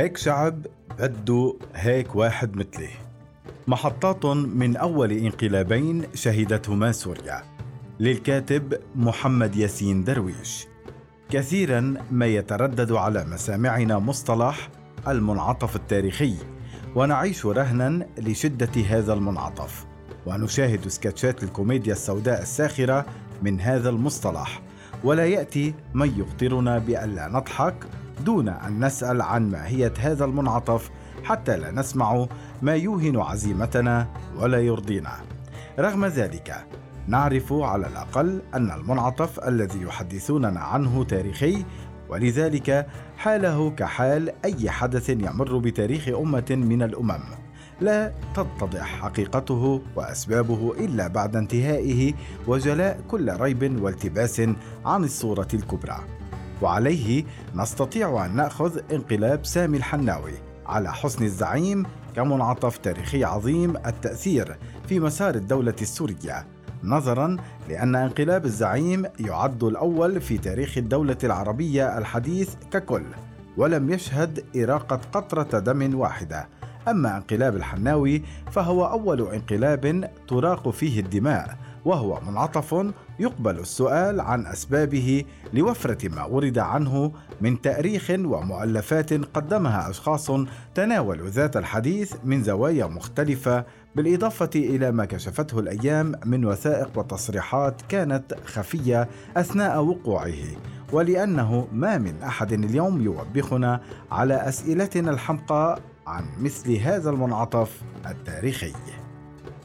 هيك شعب بده هيك واحد مثله محطات من أول انقلابين شهدتهما سوريا. للكاتب محمد ياسين درويش. كثيرا ما يتردد على مسامعنا مصطلح المنعطف التاريخي. ونعيش رهنا لشدة هذا المنعطف. ونشاهد سكتشات الكوميديا السوداء الساخرة من هذا المصطلح. ولا يأتي من يخطرنا بألا نضحك دون أن نسأل عن ماهية هذا المنعطف حتى لا نسمع ما يوهن عزيمتنا ولا يرضينا. رغم ذلك نعرف على الأقل أن المنعطف الذي يحدثوننا عنه تاريخي ولذلك حاله كحال أي حدث يمر بتاريخ أمة من الأمم. لا تتضح حقيقته وأسبابه إلا بعد انتهائه وجلاء كل ريب والتباس عن الصورة الكبرى. وعليه نستطيع أن نأخذ انقلاب سامي الحناوي. على حسن الزعيم كمنعطف تاريخي عظيم التأثير في مسار الدولة السورية. نظرا لأن انقلاب الزعيم يعد الأول في تاريخ الدولة العربية الحديث ككل ولم يشهد إراقة قطرة دم واحدة. أما انقلاب الحناوي فهو أول انقلاب تراق فيه الدماء وهو منعطف يقبل السؤال عن أسبابه لوفرة ما ورد عنه من تأريخ ومؤلفات قدمها أشخاص تناولوا ذات الحديث من زوايا مختلفة بالإضافة إلى ما كشفته الأيام من وثائق وتصريحات كانت خفية أثناء وقوعه ولأنه ما من أحد اليوم يوبخنا على أسئلتنا الحمقى عن مثل هذا المنعطف التاريخي.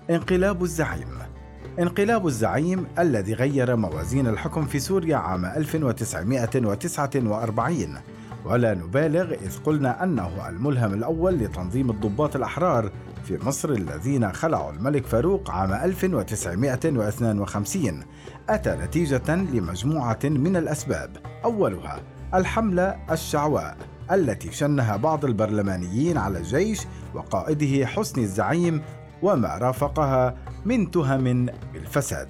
انقلاب الزعيم انقلاب الزعيم الذي غير موازين الحكم في سوريا عام 1949 ولا نبالغ إذ قلنا أنه الملهم الأول لتنظيم الضباط الأحرار في مصر الذين خلعوا الملك فاروق عام 1952 أتى نتيجة لمجموعة من الأسباب. أولها الحملة الشعواء التي شنها بعض البرلمانيين على الجيش وقائده حسني الزعيم وما رافقها من تهم بالفساد.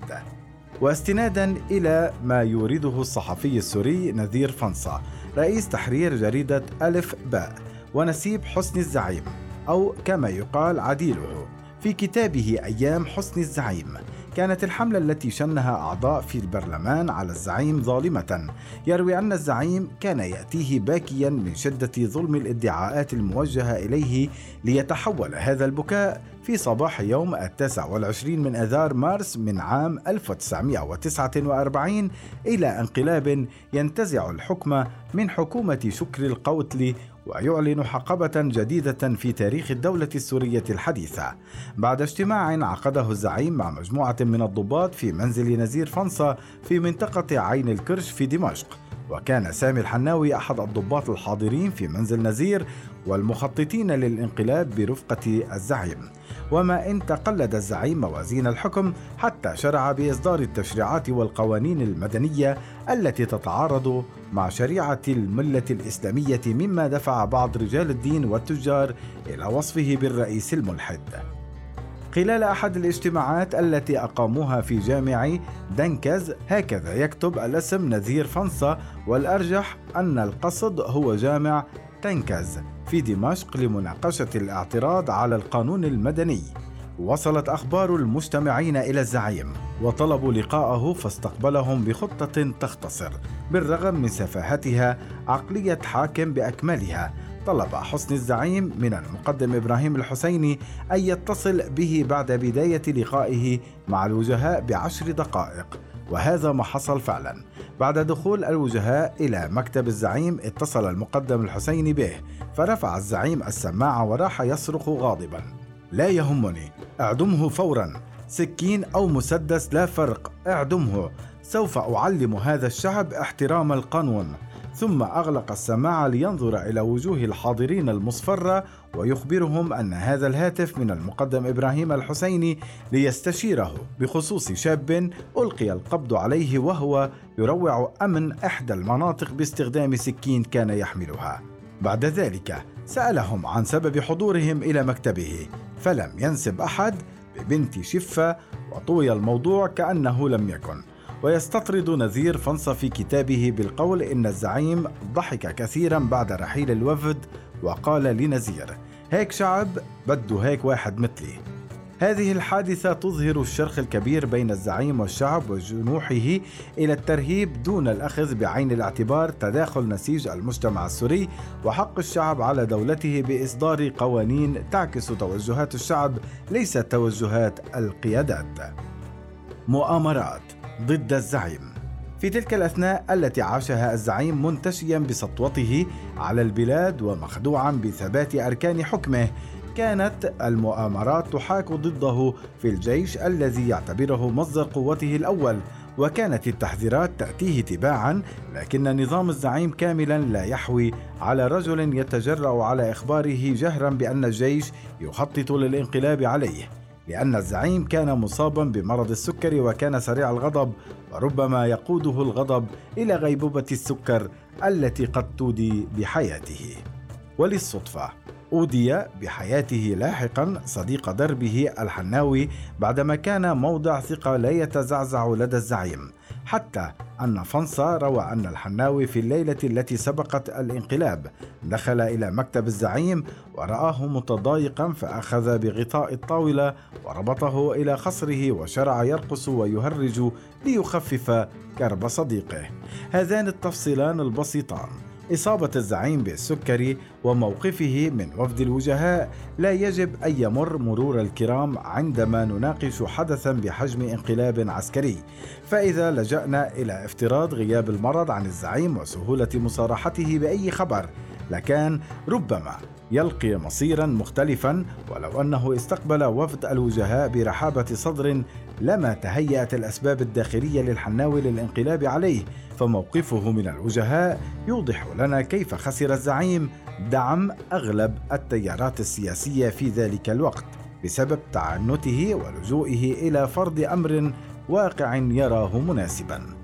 واستنادا إلى ما يورده الصحفي السوري نذير فنصة رئيس تحرير جريدة ألف باء ونسيب حسني الزعيم أو كما يقال عديله. في كتابه أيام حسني الزعيم كانت الحملة التي شنها أعضاء في البرلمان على الزعيم ظالمة. يروي أن الزعيم كان يأتيه باكيا من شدة ظلم الادعاءات الموجهة إليه ليتحول هذا البكاء في صباح يوم التاسع والعشرين من أذار مارس من عام 1949 إلى انقلاب ينتزع الحكم من حكومة شكر القوتل ويعلن حقبة جديدة في تاريخ الدولة السورية الحديثة. بعد اجتماع عقده الزعيم مع مجموعة من الضباط في منزل نزير فنصة في منطقة عين الكرش في دمشق وكان سامي الحناوي أحد الضباط الحاضرين في منزل نزير والمخططين للانقلاب برفقة الزعيم. وما إن تقلد الزعيم موازين الحكم حتى شرع بإصدار التشريعات والقوانين المدنية التي تتعارض مع شريعة الملة الإسلامية مما دفع بعض رجال الدين والتجار إلى وصفه بالرئيس الملحد. خلال أحد الاجتماعات التي أقاموها في جامع دنكز هكذا يكتب الاسم نذير فنصة والأرجح أن القصد هو جامع تنكز في دمشق لمناقشة الاعتراض على القانون المدني. وصلت أخبار المجتمعين إلى الزعيم وطلبوا لقاءه فاستقبلهم بخطة تختصر بالرغم من سفاهتها عقلية حاكم بأكملها. طلب حسن الزعيم من المقدم إبراهيم الحسيني أن يتصل به بعد بداية لقائه مع الوجهاء بعشر دقائق وهذا ما حصل فعلا. بعد دخول الوجهاء إلى مكتب الزعيم اتصل المقدم الحسيني به فرفع الزعيم السماعه وراح يصرخ غاضبا. لا يهمني اعدمه فورا. سكين أو مسدس لا فرق اعدمه. سوف أعلم هذا الشعب احترام القانون. ثم أغلق السماعة لينظر إلى وجوه الحاضرين المصفرة ويخبرهم أن هذا الهاتف من المقدم إبراهيم الحسيني ليستشيره بخصوص شاب ألقي القبض عليه وهو يروع أمن إحدى المناطق باستخدام سكين كان يحملها. بعد ذلك سألهم عن سبب حضورهم إلى مكتبه فلم ينسب أحد ببنت شفة وطوي الموضوع كأنه لم يكن ويستطرد نذير فنص في كتابه بالقول إن الزعيم ضحك كثيرا بعد رحيل الوفد وقال لنزير هيك شعب بده هيك واحد مثلي هذه الحادثة تظهر الشرخ الكبير بين الزعيم والشعب وجنوحه إلى الترهيب دون الأخذ بعين الاعتبار تداخل نسيج المجتمع السوري وحق الشعب على دولته بإصدار قوانين تعكس توجهات الشعب ليست توجهات القيادات. مؤامرات ضد الزعيم. في تلك الأثناء التي عاشها الزعيم منتشيا بسطوته على البلاد ومخدوعا بثبات أركان حكمه كانت المؤامرات تحاك ضده في الجيش الذي يعتبره مصدر قوته الأول وكانت التحذيرات تأتيه تباعا لكن نظام الزعيم كاملا لا يحوي على رجل يتجرأ على إخباره جهرا بأن الجيش يخطط للانقلاب عليه. لأن الزعيم كان مصابا بمرض السكري وكان سريع الغضب وربما يقوده الغضب إلى غيبوبة السكر التي قد تودي بحياته. وللصدفة أودي بحياته لاحقا صديق دربه الحناوي بعدما كان موضع ثقة لا يتزعزع لدى الزعيم حتى أن فنصا روى أن الحناوي في الليلة التي سبقت الانقلاب دخل إلى مكتب الزعيم ورآه متضايقا فأخذ بغطاء الطاولة وربطه إلى خصره وشرع يرقص ويهرج ليخفف كرب صديقه. هذان التفصيلان البسيطان. إصابة الزعيم بالسكري وموقفه من وفد الوجهاء. لا يجب أن يمر مرور الكرام عندما نناقش حدثا بحجم انقلاب عسكري. فإذا لجأنا إلى افتراض غياب المرض عن الزعيم وسهولة مصارحته بأي خبر لكان ربما يلقي مصيرا مختلفا ولو أنه استقبل وفد الوجهاء برحابة صدر لما تهيأت الأسباب الداخلية للحناوي للانقلاب عليه فموقفه من الوجهاء يوضح لنا كيف خسر الزعيم دعم أغلب التيارات السياسية في ذلك الوقت بسبب تعنته ولجوئه إلى فرض أمر واقع يراه مناسبا.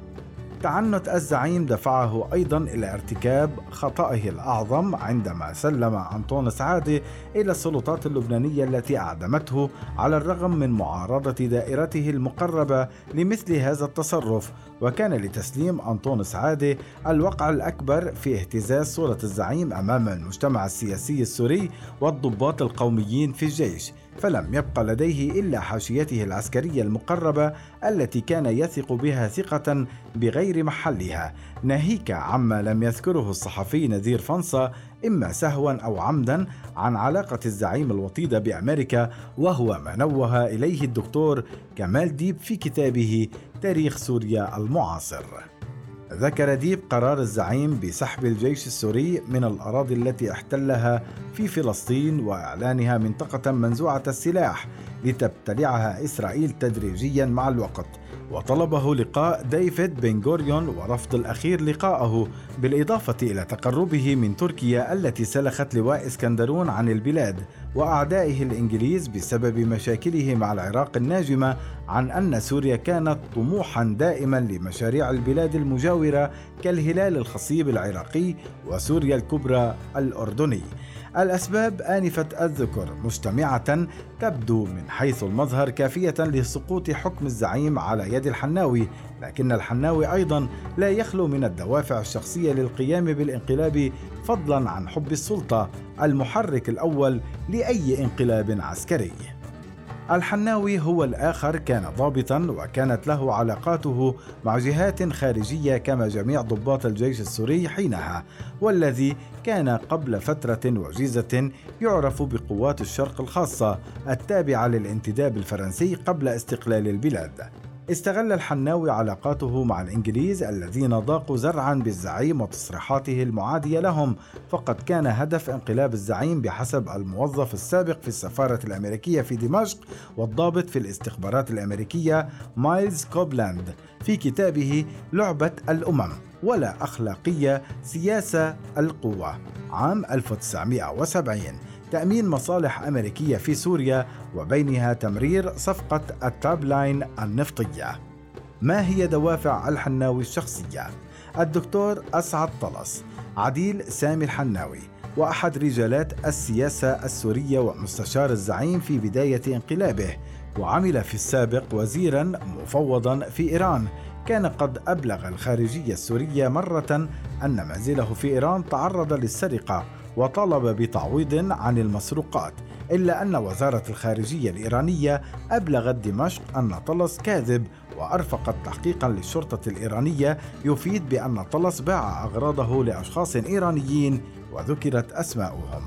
تعنت الزعيم دفعه أيضا إلى ارتكاب خطئه الأعظم عندما سلم أنطونس عادي إلى السلطات اللبنانية التي أعدمته على الرغم من معارضة دائرته المقربة لمثل هذا التصرف وكان لتسليم أنطونس عادي الوقع الأكبر في اهتزاز صورة الزعيم أمام المجتمع السياسي السوري والضباط القوميين في الجيش. فلم يبق لديه إلا حاشيته العسكرية المقربة التي كان يثق بها ثقة بغير محلها. ناهيك عما لم يذكره الصحفي نذير فنصا إما سهوا أو عمدا عن علاقة الزعيم الوطيده بأمريكا وهو ما نوه إليه الدكتور كمال ديب في كتابه تاريخ سوريا المعاصر. ذكر ديب قرار الزعيم بسحب الجيش السوري من الأراضي التي احتلها في فلسطين وإعلانها منطقة منزوعة السلاح لتبتلعها إسرائيل تدريجيا مع الوقت. وطلبه لقاء ديفيد بن غوريون ورفض الأخير لقاءه بالإضافة إلى تقربه من تركيا التي سلخت لواء إسكندرون عن البلاد. وعدائه للإنجليز بسبب مشاكله مع العراق الناجمة عن أن سوريا كانت طموحا دائما لمشاريع البلاد المجاورة كالهلال الخصيب العراقي وسوريا الكبرى الأردني. الأسباب آنفة الذكر مجتمعة تبدو من حيث المظهر كافية لسقوط حكم الزعيم على يد الحناوي لكن الحناوي أيضا لا يخلو من الدوافع الشخصية للقيام بالانقلاب فضلا عن حب السلطة المحرك الأول لأي انقلاب عسكري. الحناوي هو الآخر كان ضابطا وكانت له علاقاته مع جهات خارجية كما جميع ضباط الجيش السوري حينها والذي كان قبل فترة وجيزة يعرف بقوات الشرق الخاصة التابعة للانتداب الفرنسي قبل استقلال البلاد. استغل الحناوي علاقاته مع الإنجليز الذين ضاقوا ذرعا بالزعيم وتصريحاته المعادية لهم فقد كان هدف انقلاب الزعيم بحسب الموظف السابق في السفارة الأمريكية في دمشق والضابط في الاستخبارات الأمريكية مايلز كوبلاند. في كتابه لعبة الأمم ولا أخلاقية سياسة القوة عام 1970 تأمين مصالح أمريكية في سوريا وبينها تمرير صفقة التاب لاين النفطية. ما هي دوافع الحناوي الشخصية؟ الدكتور أسعد طلس عديل سامي الحناوي وأحد رجالات السياسة السورية ومستشار الزعيم في بداية انقلابه وعمل في السابق وزيرا مفوضا في إيران كان قد أبلغ الخارجية السورية مرة أن منزله في إيران تعرض للسرقة وطلب بتعويض عن المسروقات إلا أن وزارة الخارجية الإيرانية أبلغت دمشق أن طلس كاذب وأرفقت تحقيقا للشرطة الإيرانية. يفيد بأن طلس باع أغراضه لأشخاص إيرانيين وذكرت أسماؤهم.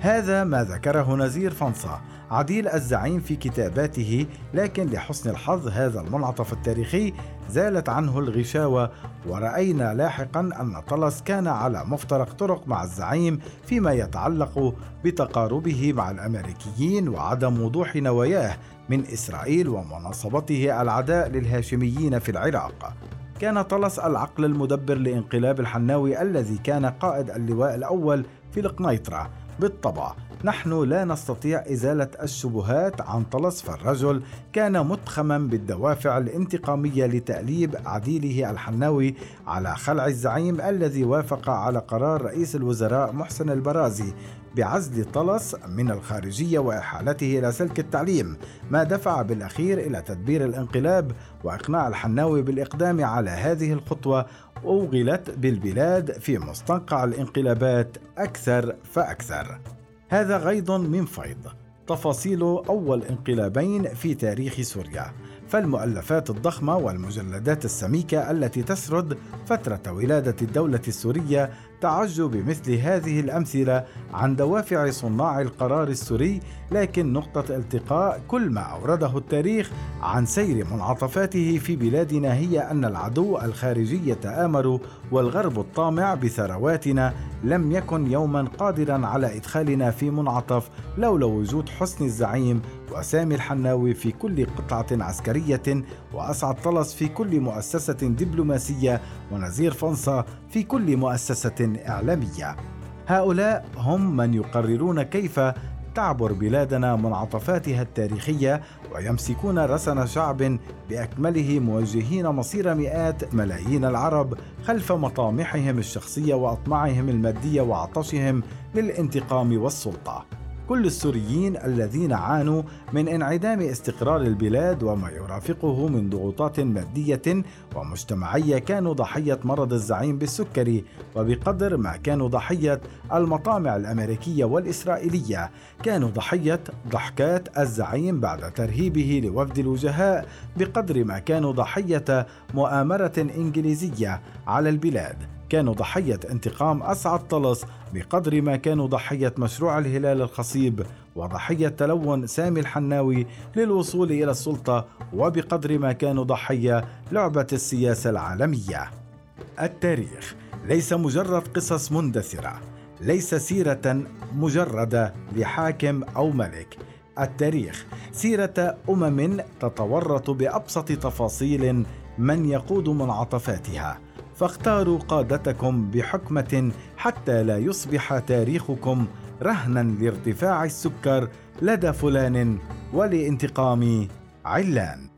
هذا ما ذكره نزير فنصة عديل الزعيم في كتاباته لكن لحسن الحظ هذا المنعطف التاريخي زالت عنه الغشاوة ورأينا لاحقا أن طلس كان على مفترق طرق مع الزعيم فيما يتعلق بتقاربه مع الأمريكيين وعدم وضوح نواياه من إسرائيل ومناصبته العداء للهاشميين في العراق. كان طلس العقل المدبر لانقلاب الحناوي الذي كان قائد اللواء الأول في القنيطرة بالطبع. نحن لا نستطيع إزالة الشبهات عن طلس فالرجل كان متخما بالدوافع الانتقامية لتأليب عديله الحناوي على خلع الزعيم الذي وافق على قرار رئيس الوزراء محسن البرازي بعزل طلس من الخارجية وإحالته إلى سلك التعليم ما دفع بالأخير إلى تدبير الانقلاب وإقناع الحناوي بالإقدام على هذه الخطوة أوغلت بالبلاد في مستنقع الانقلابات أكثر فأكثر. هذا غيض من فيض. تفاصيل أول انقلابين في تاريخ سوريا. فالمؤلفات الضخمة والمجلدات السميكة التي تسرد فترة ولادة الدولة السورية تعج بمثل هذه الأمثلة عن دوافع صناع القرار السوري لكن نقطة التقاء كل ما أورده التاريخ عن سير منعطفاته في بلادنا هي أن العدو الخارجي يتآمر والغرب الطامع بثرواتنا لم يكن يوما قادرا على إدخالنا في منعطف لولا وجود حسن الزعيم وسامي الحناوي في كل قطعة عسكرية وأسعد طلس في كل مؤسسة دبلوماسية ونزير فنصة في كل مؤسسة إعلامية. هؤلاء هم من يقررون كيف تعبر بلادنا منعطفاتها التاريخية ويمسكون رسن شعب بأكمله موجهين مصير مئات ملايين العرب خلف مطامحهم الشخصية وأطماعهم المادية وعطشهم للانتقام والسلطة. كل السوريين الذين عانوا من انعدام استقرار البلاد وما يرافقه من ضغوطات مادية ومجتمعية كانوا ضحية مرض الزعيم بالسكري وبقدر ما كانوا ضحية المطامع الأمريكية والإسرائيلية. كانوا ضحية ضحكات الزعيم بعد ترهيبه لوفد الوجهاء بقدر ما كانوا ضحية مؤامرة إنجليزية على البلاد. كانوا ضحية انتقام أسعد طلس بقدر ما كانوا ضحية مشروع الهلال الخصيب وضحية تلون سامي الحناوي للوصول إلى السلطة وبقدر ما كانوا ضحية لعبة السياسة العالمية. التاريخ ليس مجرد قصص مندثرة، ليس سيرة مجردة لحاكم أو ملك. التاريخ سيرة أمم تتورط بأبسط تفاصيل من يقود منعطفاتها فاختاروا قادتكم بحكمة حتى لا يصبح تاريخكم رهنا لارتفاع السكر لدى فلان ولانتقام علان